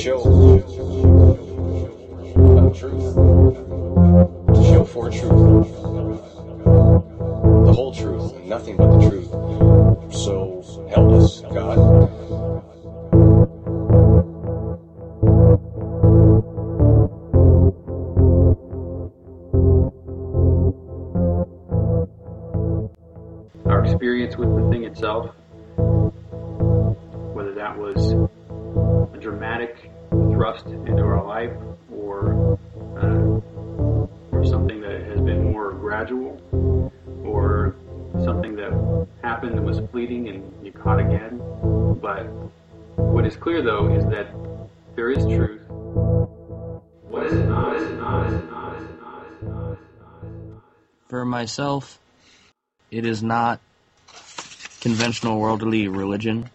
show uh, truth, to show for truth, the whole truth, and nothing but the truth. Myself, it is not conventional worldly religion.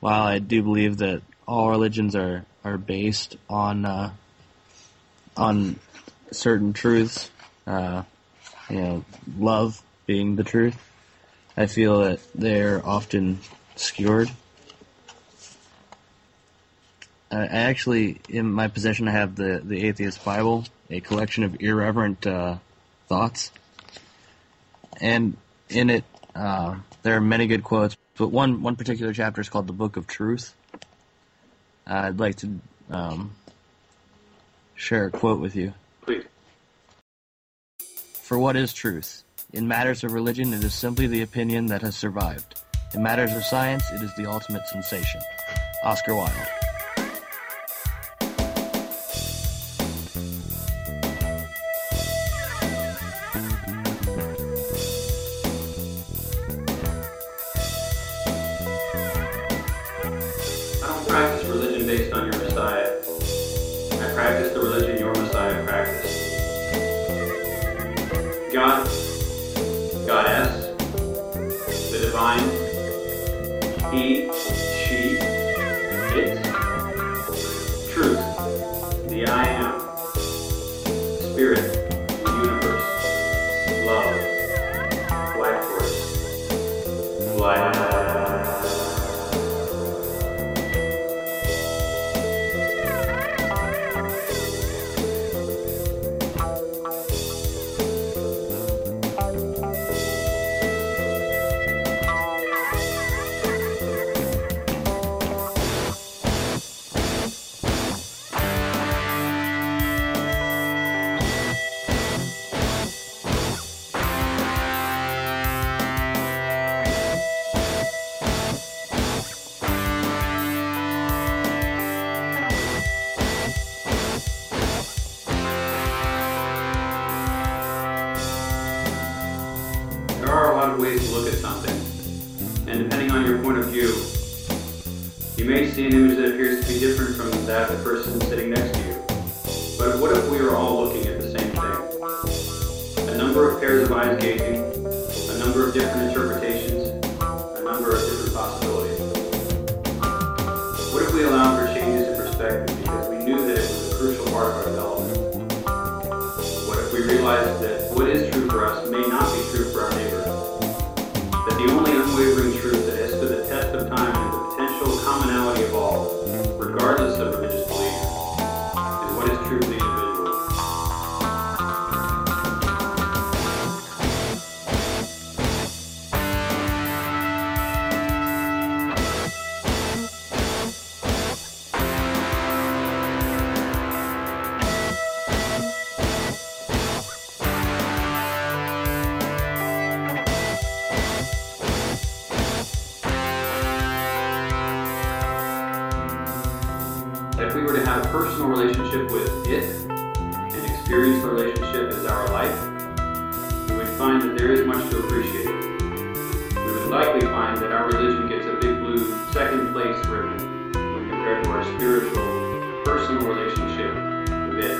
While I do believe that all religions are, are based on uh, on certain truths, uh, you know, love being the truth, I feel that they're often skewered. I actually, in my possession, I have the, the Atheist Bible, a collection of irreverent uh, thoughts. And in it, uh, there are many good quotes, but one, one particular chapter is called the Book of Truth. I'd like to um, share a quote with you. Please. For what is truth? In matters of religion, it is simply the opinion that has survived. In matters of science, it is the ultimate sensation. Oscar Wilde. View, you may see an image that appears to be different from that of the person sitting next to you. But what if we are all looking at the same thing? A number of pairs of eyes gazing, a number of different interpretations, a number of different possibilities. What if we allowed for changes in perspective because we knew that it was a crucial part of our development? What if we realized we were to have a personal relationship with it and experience the relationship as our life, we would find that there is much to appreciate. We would likely find that our religion gets a big blue second place ribbon when compared to our spiritual, personal relationship with it.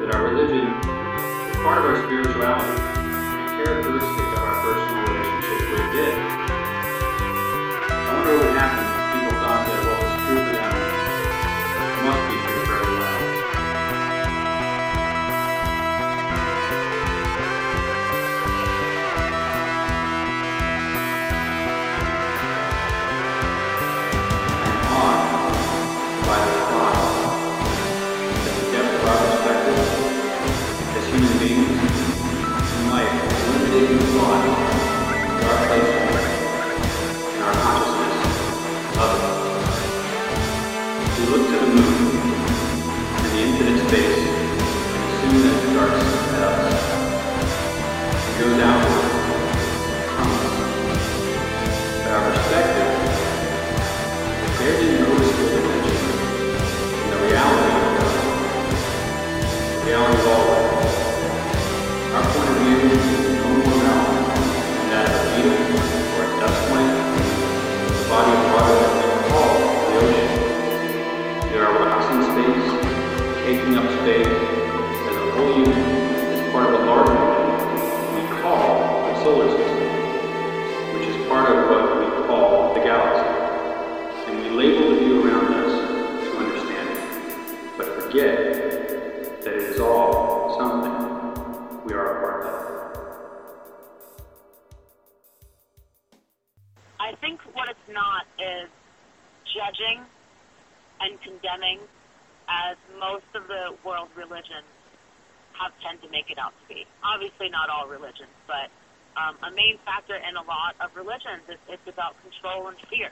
That our religion is part of our spirituality and characteristic of our personal relationship with it. It goes a main factor in a lot of religions is it's about control and fear.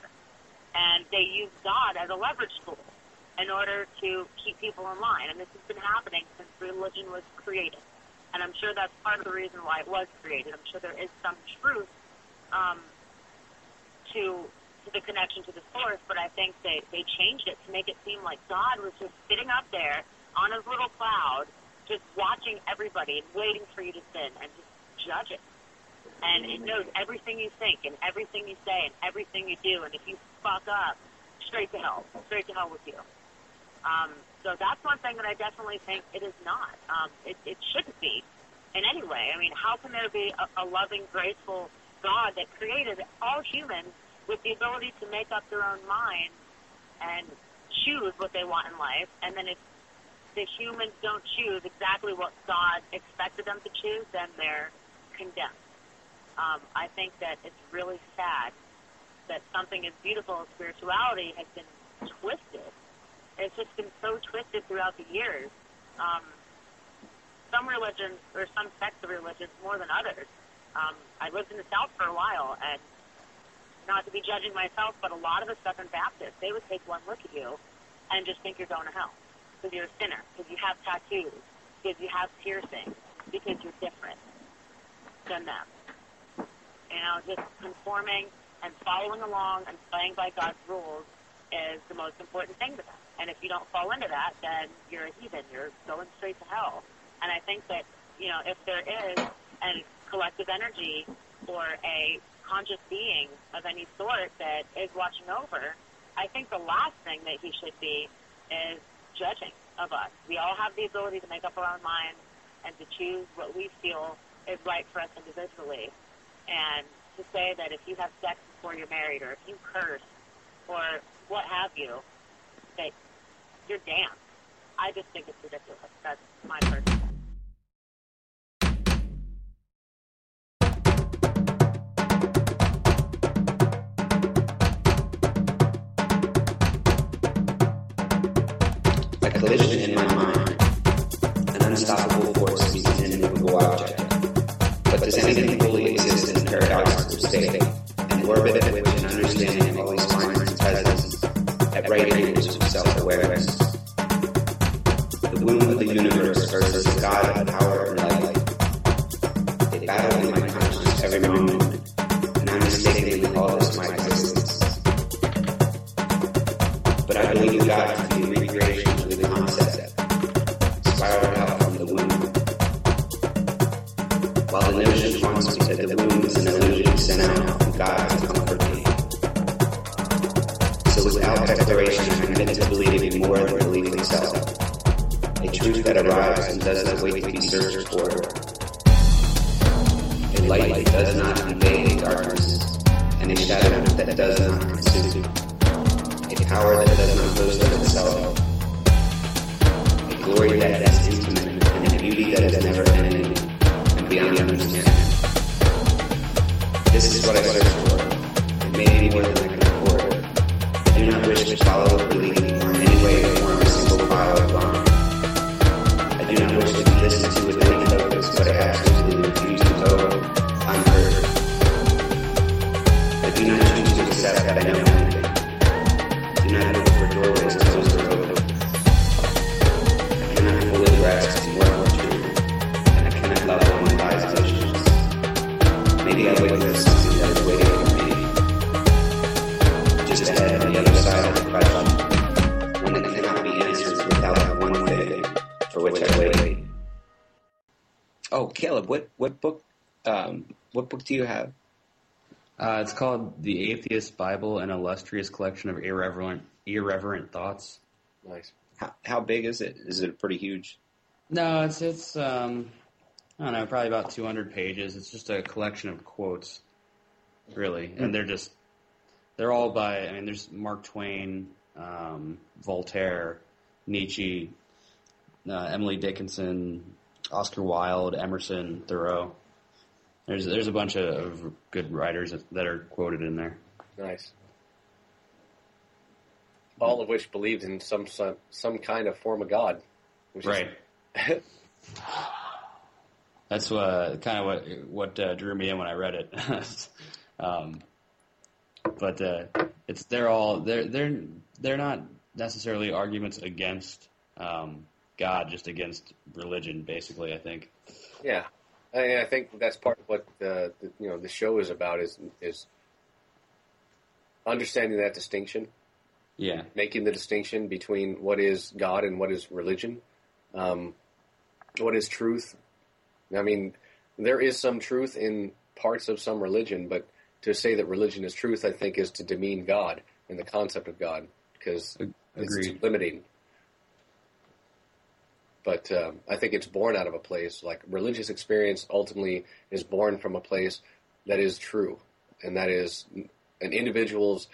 And they use God as a leverage tool in order to keep people in line. And this has been happening since religion was created. And I'm sure that's part of the reason why it was created. I'm sure there is some truth um, to to the connection to the source, but I think they they changed it to make it seem like God was just sitting up there on his little cloud, just watching everybody and waiting for you to sin and just judging. And it knows everything you think and everything you say and everything you do. And if you fuck up, straight to hell, straight to hell with you. Um, so that's one thing that I definitely think it is not. Um, it, it shouldn't be in any way. I mean, how can there be a, a loving, graceful God that created all humans with the ability to make up their own mind and choose what they want in life, and then if the humans don't choose exactly what God expected them to choose, then they're condemned. Um, I think that it's really sad that something as beautiful as spirituality has been twisted. It's just been so twisted throughout the years. Um, some religions, or some sects of religions, more than others. Um, I lived in the South for a while, and not to be judging myself, but a lot of the Southern Baptists, they would take one look at you and just think you're going to hell because you're a sinner, because you have tattoos, because you have piercings, because you're different than them. You know, just conforming and following along and playing by God's rules is the most important thing to them. And if you don't fall into that, then you're a heathen. You're going straight to hell. And I think that, you know, if there is a collective energy or a conscious being of any sort that is watching over, I think the last thing that he should be is judging of us. We all have the ability to make up our own minds and to choose what we feel is right for us individually. And to say that if you have sex before you're married or if you curse or what have you, that you're damned. I just think it's ridiculous. That's my personal. A collision in my mind. An unstoppable force meets an immovable object. But does anything glory that is intimate, and a beauty that is never ending and beyond understanding. This is what I search for. It may be more than I can afford. I do not wish to follow or believe do you have? Uh, it's called The Atheist Bible, an illustrious collection of irreverent, irreverent thoughts. Nice. How, how big is it? Is it pretty huge? No, it's it's um, I don't know, probably about 200 pages. It's just a collection of quotes, really, and they're just they're all by. I mean, there's Mark Twain, um, Voltaire, Nietzsche, uh, Emily Dickinson, Oscar Wilde, Emerson, Thoreau. There's there's a bunch of, of good writers that are quoted in there. Nice. All of which believed in some some, some kind of form of God. Which is- Right. That's uh, kind of what what uh, drew me in when I read it. um, but uh, it's they're all they're they're they're not necessarily arguments against um, God, just against religion, basically. I think. Yeah, I, I think that's part of what the, the you know the show is about is is understanding that distinction, Yeah. making the distinction between what is God and what is religion, um, what is truth. I mean, there is some truth in parts of some religion, but to say that religion is truth, I think, is to demean God and the concept of God because it's limiting. But um, I think it's born out of a place like religious experience. Ultimately, is born from a place that is true, and that is an individual's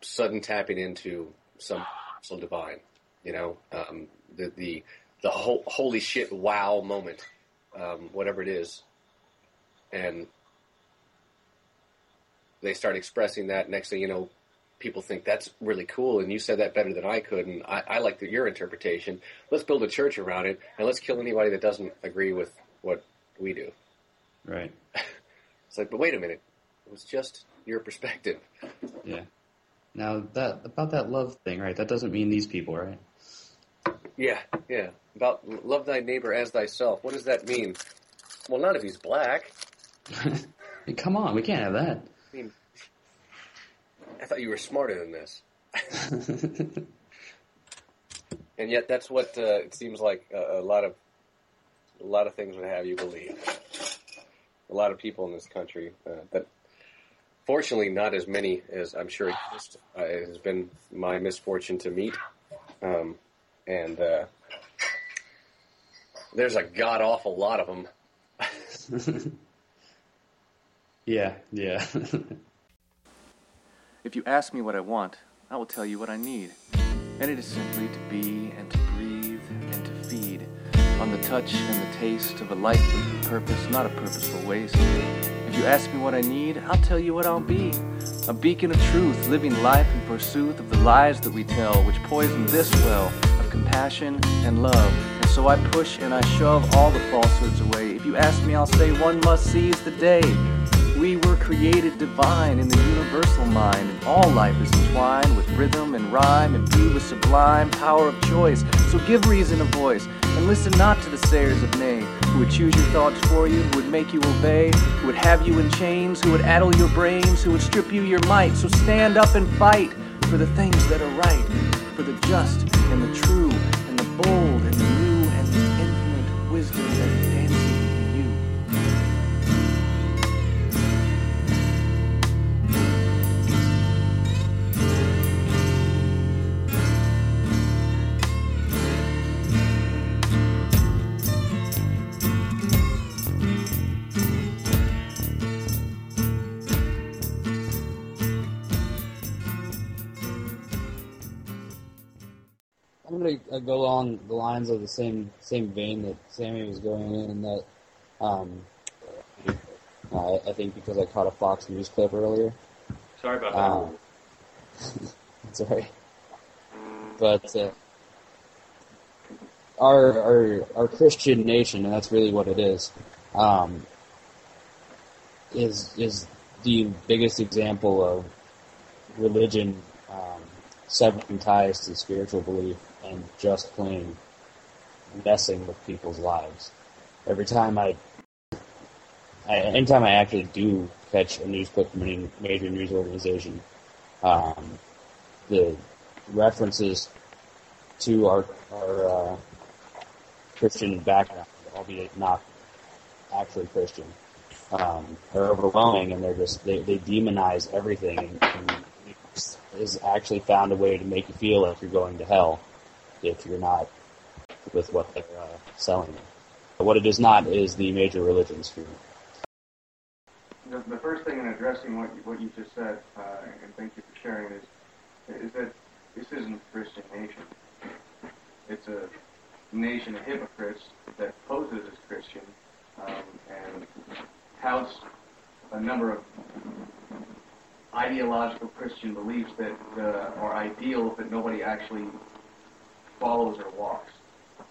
sudden tapping into some some divine. You know, um, the the the whole, holy shit wow moment, um, whatever it is, and they start expressing that. Next thing you know, people think that's really cool, and you said that better than I could, and I, I like the, your interpretation. Let's build a church around it, and let's kill anybody that doesn't agree with what we do. Right. It's like, but wait a minute, it was just your perspective. Yeah. Now that about that love thing, right? That doesn't mean these people, right? Yeah, yeah. About love thy neighbor as thyself. What does that mean? Well, not if he's black. Come on, we can't have that. I mean, I thought you were smarter than this. And yet, that's what uh, it seems like a, a lot of a lot of things would have you believe. A lot of people in this country, uh, but fortunately, not as many as I'm sure exist. Uh, it has been my misfortune to meet, um, and uh, there's a god awful lot of them. yeah, yeah. If you ask me what I want, I will tell you what I need. And it is simply to be and to breathe and to feed on the touch and the taste of a life with purpose, not a purposeful waste. If you ask me what I need, I'll tell you what I'll be. A beacon of truth, living life in pursuit of the lies that we tell, which poison this well of compassion and love. And so I push and I shove all the falsehoods away. If you ask me, I'll say one must seize the day. We were created divine in the universal mind, and all life is entwined with rhythm and rhyme, imbued with sublime power of choice. So give reason a voice, and listen not to the sayers of nay, who would choose your thoughts for you, who would make you obey, who would have you in chains, who would addle your brains, who would strip you your might. So stand up and fight for the things that are right, for the just and the true, and the bold and the new, and the infinite wisdom Gonna uh, go along the lines of the same same vein that Sammy was going in, and that um, uh, I think because I caught a Fox News clip earlier. Sorry about that. Um, it's alright. But uh, our our our Christian nation, and that's really what it is, um, is is the biggest example of religion um, severing ties to spiritual belief and just plain messing with people's lives. Every time I I, anytime I actually do catch a news clip from any major news organization, um, the references to our our uh, Christian background, albeit not actually Christian, um, are overwhelming, and they're just they, they demonize everything, and, and is actually found a way to make you feel like you're going to hell if you're not with what they're uh, selling what it is not is the major religions for the, the first thing in addressing what you, what you just said, uh, and thank you for sharing, is is that this isn't a Christian nation. It's a nation of hypocrites that poses as Christian um, and touts a number of ideological Christian beliefs that uh, are ideal but nobody actually follows or walks.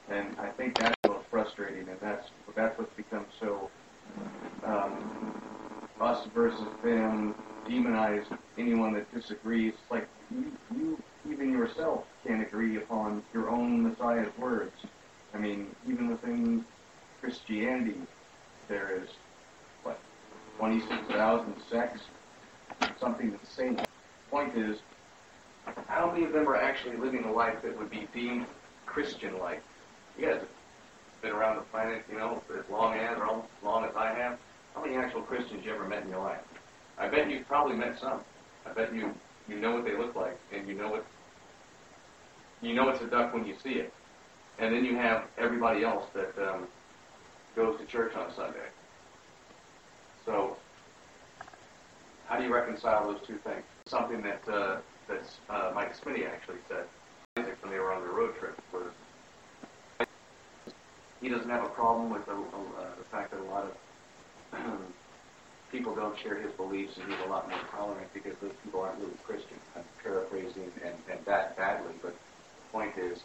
And I think that's a little frustrating, and that's that's what's become so um, us versus them, demonize anyone that disagrees. Like you, you, even yourself can't agree upon your own Messiah's words. I mean, even within Christianity, there is what 26,000 sects, something insane. Point is, how many of them are actually living a life that would be deemed Christian-like? You guys have been around the planet, you know, as long as or as long as I have. How many actual Christians you ever met in your life? I bet you've probably met some. I bet you you know what they look like, and you know what you know it's a duck when you see it. And then you have everybody else that um, goes to church on Sunday. So, how do you reconcile those two things? Something that uh, that's uh, Mike Smitty actually said when they were on their road trip was he doesn't have a problem with the, uh, the fact that a lot of people don't share his beliefs and he's a lot more tolerant because those people aren't really Christian. I'm paraphrasing and, and that badly, but the point is,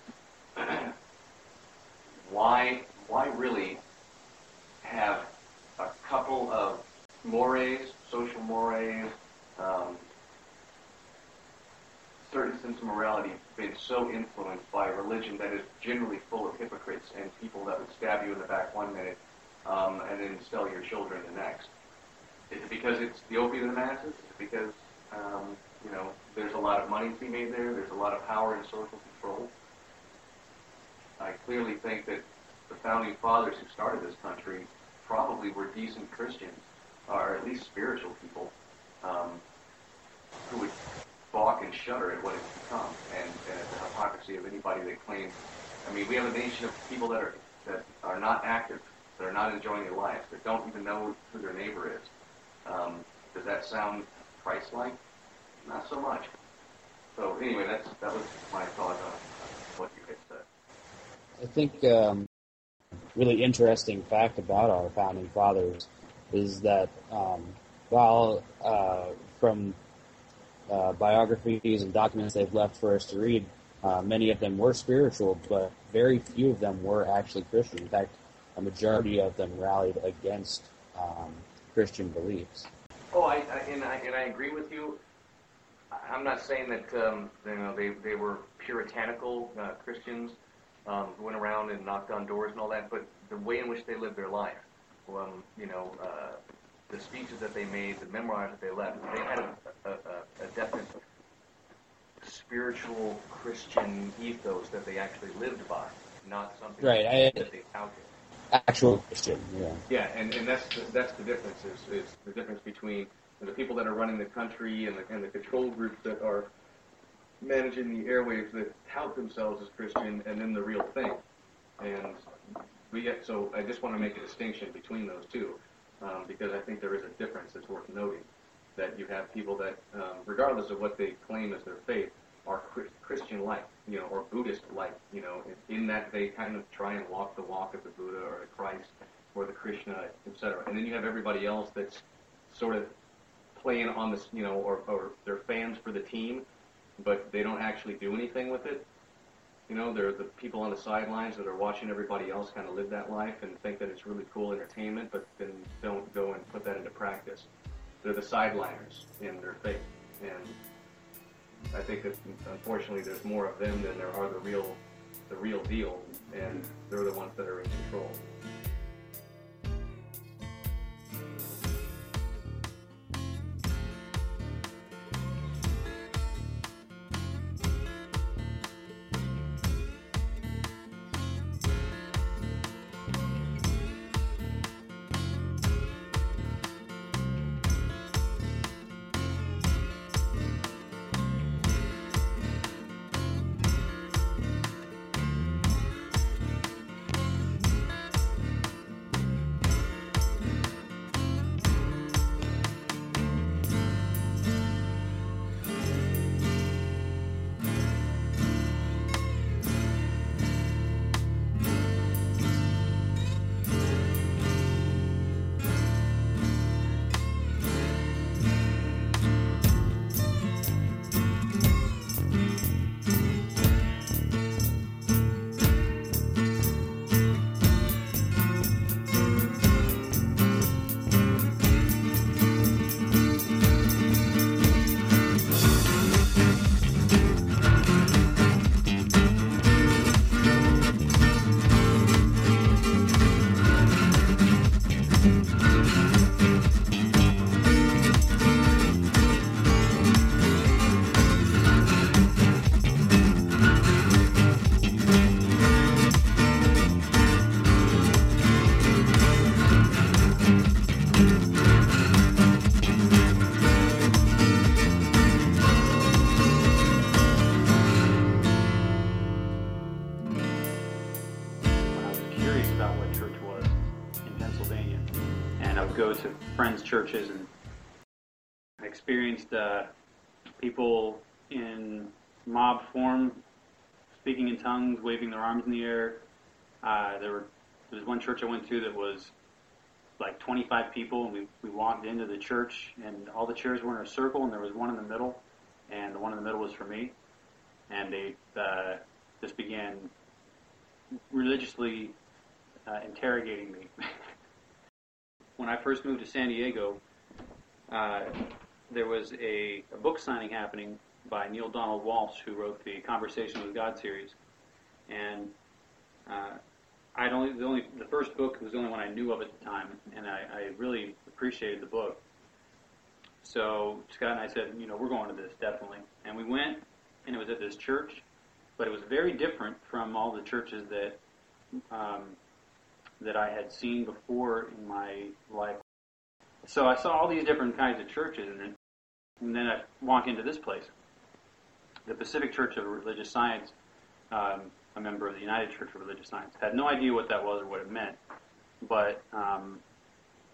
why why really have a couple of mores, social mores, um, certain sense of morality been so influenced by a religion that is generally full of hypocrites and people that would stab you in the back one minute um, and then sell your children the next? Is it because it's the opiate of the masses? Is it because um, you know there's a lot of money to be made there? There's a lot of power and social control. I clearly think that the founding fathers who started this country probably were decent Christians, or at least spiritual people, um, who would balk and shudder at what it's become and, and at the hypocrisy of anybody that claims. I mean, we have a nation of people that are that are not active that are not enjoying their lives, that don't even know who their neighbor is. Um, does that sound Christ-like? Not so much. So anyway, that's that was my thought on what you had said. I think um, really interesting fact about our founding fathers is that um, while uh, from uh, biographies and documents they've left for us to read, uh, many of them were spiritual, but very few of them were actually Christian. In fact, a majority of them rallied against um, Christian beliefs. Oh, I, I, and I and I agree with you. I'm not saying that um, you know they they were puritanical uh, Christians um, who went around and knocked on doors and all that, but the way in which they lived their life, um, you know, uh, the speeches that they made, the memoirs that they left, they had a, a, a, a definite spiritual Christian ethos that they actually lived by, not something right, I, that they touted actual Christian. Yeah. Yeah, and, and that's the, that's the difference is, is the difference between the people that are running the country and the, and the control groups that are managing the airwaves that tout themselves as Christian and then the real thing. And we get so I just want to make a distinction between those two um, because I think there is a difference that's worth noting that you have people that um, regardless of what they claim as their faith are Christian-like, you know, or Buddhist-like, you know, in that they kind of try and walk the walk of the Buddha or the Christ or the Krishna, etc. And then you have everybody else that's sort of playing on this, you know, or, or they're fans for the team, but they don't actually do anything with it. You know, they're the people on the sidelines that are watching everybody else kind of live that life and think that it's really cool entertainment, but then don't go and put that into practice. They're the sideliners in their faith. And I think that unfortunately there's more of them than there are the real, the real deal, and they're the ones that are in control. Churches and experienced uh, people in mob form speaking in tongues, waving their arms in the air. Uh, there were there was one church I went to that was like 25 people, and we, we walked into the church, and all the chairs were in a circle, and there was one in the middle, and the one in the middle was for me, and they uh, just began religiously uh, interrogating me. when I first moved to San Diego, uh, there was a, a book signing happening by Neale Donald Walsch, who wrote the Conversation with God series, and uh, I'd only the only the first book was the only one I knew of at the time, and I, I really appreciated the book. So Scott and I said, you know, we're going to this definitely, and we went, and it was at this church, but it was very different from all the churches that um, that I had seen before in my life. So I saw all these different kinds of churches, and then, and then I walk into this place, the Pacific Church of Religious Science. Um, a member of the United Church of Religious Science. Had no idea what that was or what it meant, but um,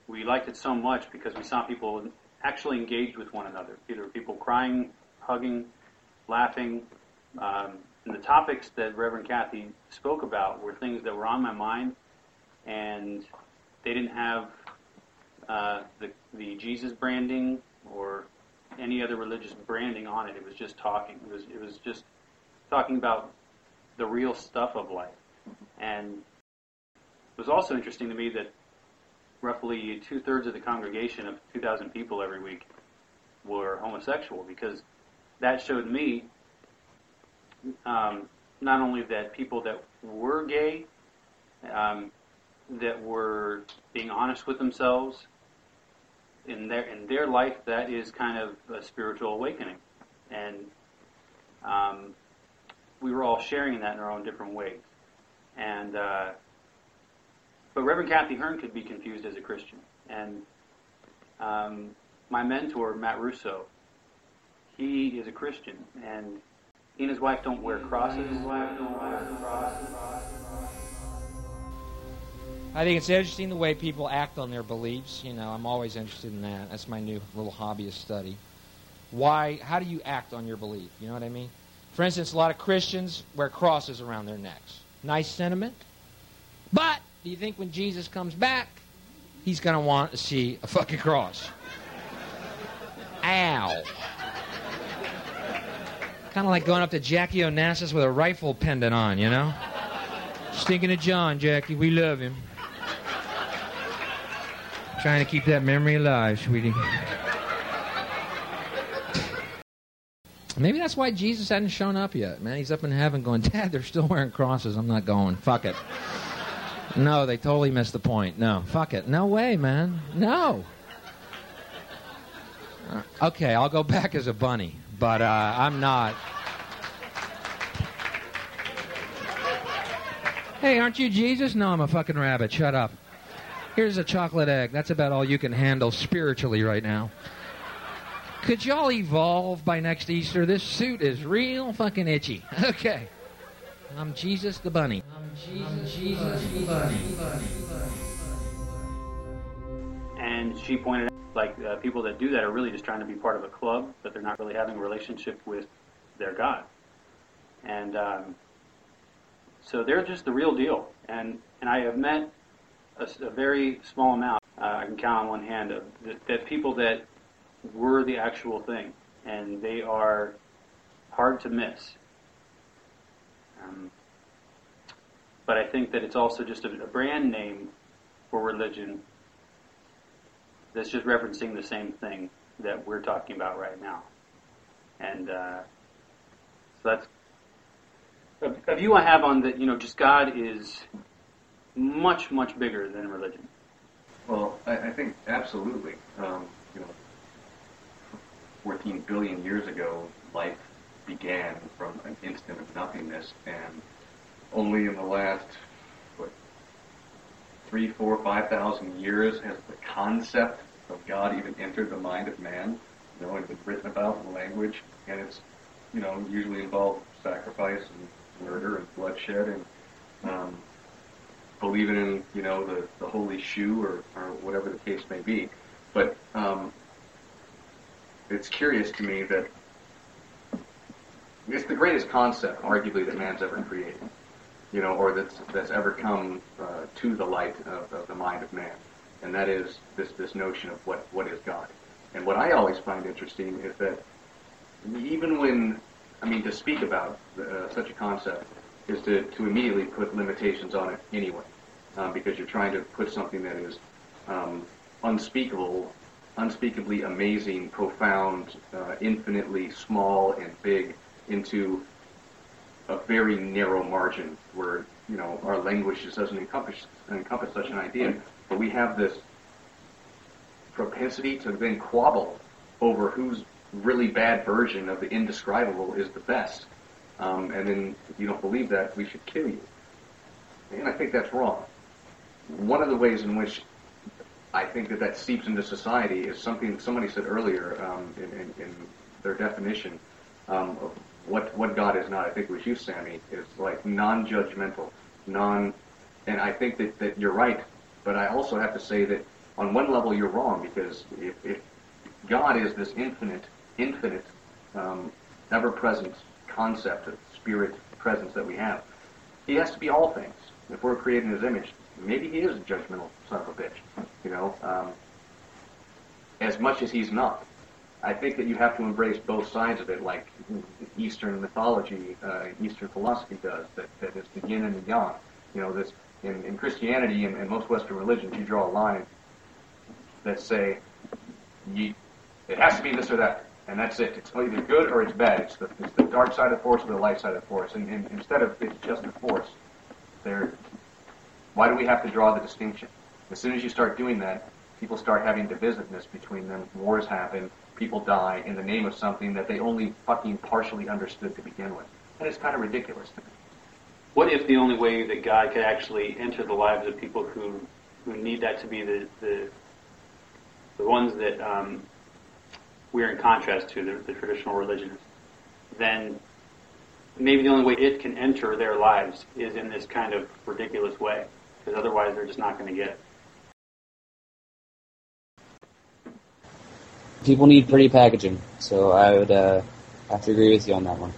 we liked it so much because we saw people actually engaged with one another. Either people crying, hugging, laughing. Um, and the topics that Reverend Kathy spoke about were things that were on my mind, and they didn't have uh, the, the Jesus branding or any other religious branding on it. It was just talking. It was it was just talking about the real stuff of life. And it was also interesting to me that roughly two thirds of the congregation of 2,000 people every week were homosexual because that showed me um, not only that people that were gay, um, that were being honest with themselves in their in their life, that is kind of a spiritual awakening, and um, we were all sharing that in our own different ways. And uh, but Reverend Kathy Hearn could be confused as a Christian, and um, my mentor Matt Russo, he is a Christian, and he and his wife don't wear crosses. I think it's interesting the way people act on their beliefs. You know, I'm always interested in that. That's my new little hobbyist study. Why? How do you act on your belief? You know what I mean? For instance, a lot of Christians wear crosses around their necks. Nice sentiment. But do you think when Jesus comes back, he's going to want to see a fucking cross? Ow. Kind of like going up to Jackie Onassis with a rifle pendant on, you know? Stinking of John, Jackie. We love him. Trying to keep that memory alive, sweetie. Maybe that's why Jesus hadn't shown up yet, man. He's up in heaven going, Dad, they're still wearing crosses. I'm not going. Fuck it. No, they totally missed the point. No, fuck it. No way, man. No. Uh, okay, I'll go back as a bunny, but uh, I'm not. Hey, aren't you Jesus? No, I'm a fucking rabbit. Shut up. Here's a chocolate egg. That's about all you can handle spiritually right now. Could y'all evolve by next Easter? This suit is real fucking itchy. Okay. I'm Jesus the Bunny. I'm Jesus, I'm Jesus the Bunny. And she pointed out, like, uh, people that do that are really just trying to be part of a club, but they're not really having a relationship with their God. And um, so they're just the real deal. And and I have met a, a very small amount. Uh, I can count on one hand of that, people that were the actual thing, and they are hard to miss. Um, but I think that it's also just a, a brand name for religion that's just referencing the same thing that we're talking about right now. And uh, so that's a, a, view I have on that. You know, just God is much, much bigger than religion. Well, I, I think absolutely. Um, you know, 14 billion years ago, life began from an instant of nothingness, and only in the last what three, four, five thousand years has the concept of God even entered the mind of man. You know, it's been written about in language, and it's you know usually involved sacrifice and murder and bloodshed, and um, believing in you know the, the holy shoe or, or whatever the case may be. But um, it's curious to me that it's the greatest concept, arguably, that man's ever created, you know, or that's that's ever come uh, to the light of, of the mind of man, and that is this this notion of what what is God. And what I always find interesting is that even when, I mean, to speak about uh, such a concept is to, to immediately put limitations on it anyway, um, because you're trying to put something that is um, unspeakable, unspeakably amazing, profound, uh, infinitely small and big into a very narrow margin where you know our language just doesn't encompass encompass such an idea. But we have this propensity to then quabble over whose really bad version of the indescribable is the best. Um, and then if you don't believe that, we should kill you. And I think that's wrong. One of the ways in which I think that that seeps into society is something somebody said earlier um, in, in, in, their definition um, of what what God is not. I think it was you, Sammy. Is like non-judgmental, non. And I think that, that you're right, but I also have to say that on one level you're wrong because if, if God is this infinite, infinite, um, ever-present concept of spirit presence that we have, He has to be all things. If we're created in His image, maybe He is a judgmental son of a bitch, you know, um, as much as He's not. I think that you have to embrace both sides of it, like Eastern mythology, uh, Eastern philosophy does. That that is the yin and the yang. You know, this in, in Christianity and, and most Western religions, you draw a line that say, you, it has to be this or that, and that's it. It's either good or it's bad. It's the, it's the dark side of force or the light side of force. And, and instead of it's just a force, there. Why do we have to draw the distinction? As soon as you start doing that, people start having divisiveness between them. Wars happen. People die in the name of something that they only fucking partially understood to begin with. And it's kind of ridiculous to me. What if the only way that God could actually enter the lives of people who who need that to be the the, the ones that um, we're in contrast to, the, the traditional religions, then maybe the only way it can enter their lives is in this kind of ridiculous way, because otherwise they're just not going to get it. People need pretty packaging, so I would uh, have to agree with you on that one.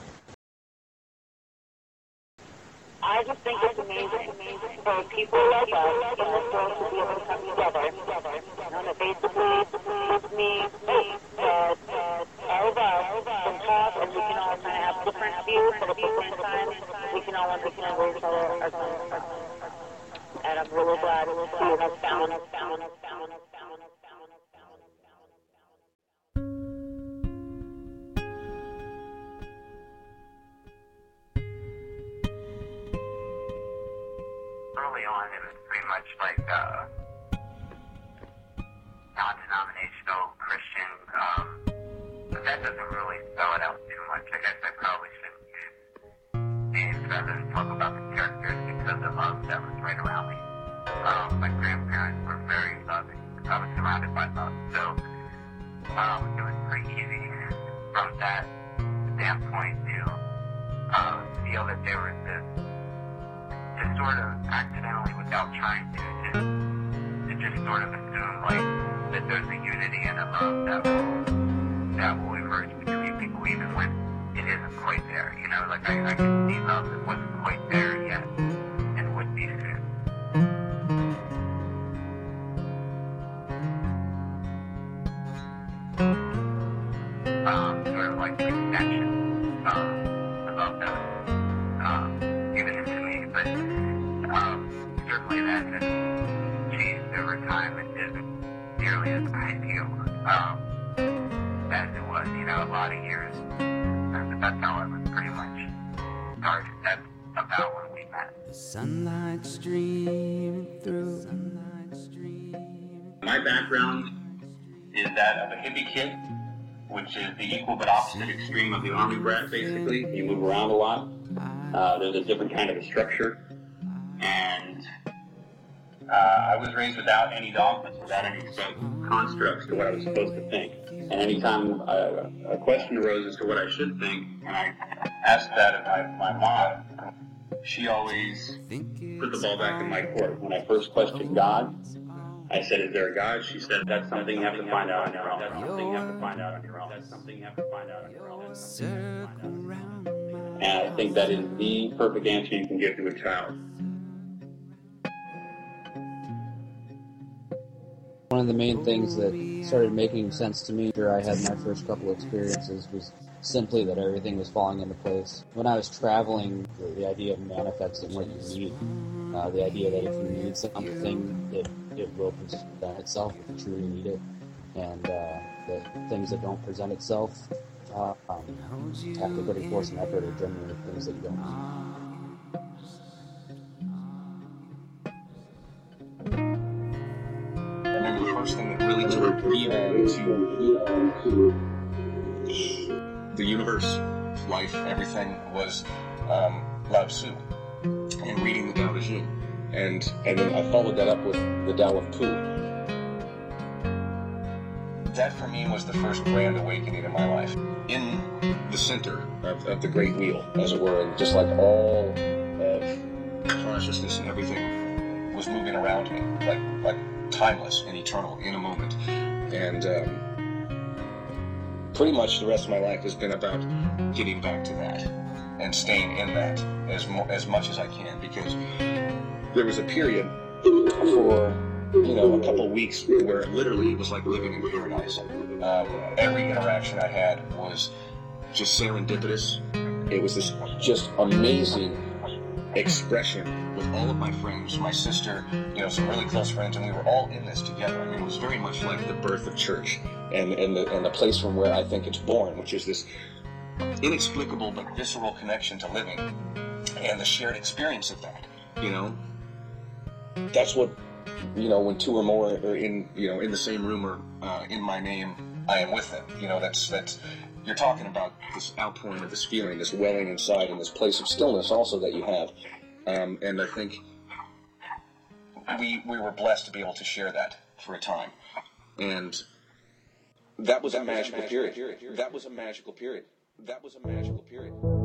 I just think it's amazing for people like us in this world to be able to come together. And it basically leads me that uh, all of us talk and we can all kind of have different views, at same time, we can all understand where each other are coming from. And I'm really glad to us found, found, found, found. Early on, it was pretty much like uh, non-denominational Christian, um, but that doesn't really spell it out too much. I guess I probably shouldn't use names rather than talk about the characteristics of the love that was right around me. Um, my grandparents were very loving. I was surrounded by love, so um, it was pretty easy from that standpoint to uh, feel that there was this just sort of accidentally without trying to just to just sort of assume like that there's a unity and a love that will that will emerge between people even when it isn't quite there. You know, like I, I can see love that wasn't quite there yet extreme of the army brat, basically. You move around a lot. Uh, there's a different kind of a structure. And uh, I was raised without any dogmas, without any constructs to what I was supposed to think. And anytime uh, a question arose as to what I should think, and I asked that of my, my mom, she always put the ball back in my court. When I first questioned God, I said, "Is there a God?" She said, "That's something you have to find out on your own. That's something you have to find out on your own. That's something you have to find out on your own." That's something you have to find out on your own. And I think that is the perfect answer you can give to a child. One of the main things that started making sense to me after I had my first couple experiences was simply that everything was falling into place. When I was traveling, the, the idea of manifesting what you need, uh, the idea that if you need something, it, it will present itself if you truly need it, and uh, that things that don't present itself, uh, um, after putting force some effort, are generally things that you don't need. The first thing that really turned me to the universe, life, everything was um, Lao Tzu and reading the Tao Te Ching. And, and then I followed that up with the Tao of Pooh. That for me was the first grand awakening in my life. In the center of, of the great wheel, as it were, and just like all of consciousness and everything was moving around me, like like timeless and eternal in a moment. And um, pretty much the rest of my life has been about getting back to that and staying in that as mo- as much as I can because there was a period for you know a couple weeks where literally it was like living in paradise. Um, every interaction I had was just serendipitous. It was this just amazing expression with all of my friends, my sister, you know, some really close friends, and we were all in this together. I mean, it was very much like the birth of church and, and, the, and the place from where I think it's born, which is this inexplicable but visceral connection to living and the shared experience of that, you know. That's what, you know, when two or more are in, you know, in the same room or uh, in my name, I am with them. You know, that's, that's, you're talking about this outpouring of this feeling, this welling inside, and this place of stillness also that you have. Um, and I think we we were blessed to be able to share that for a time, and that was a magical period. That was a magical period. That was a magical period. That.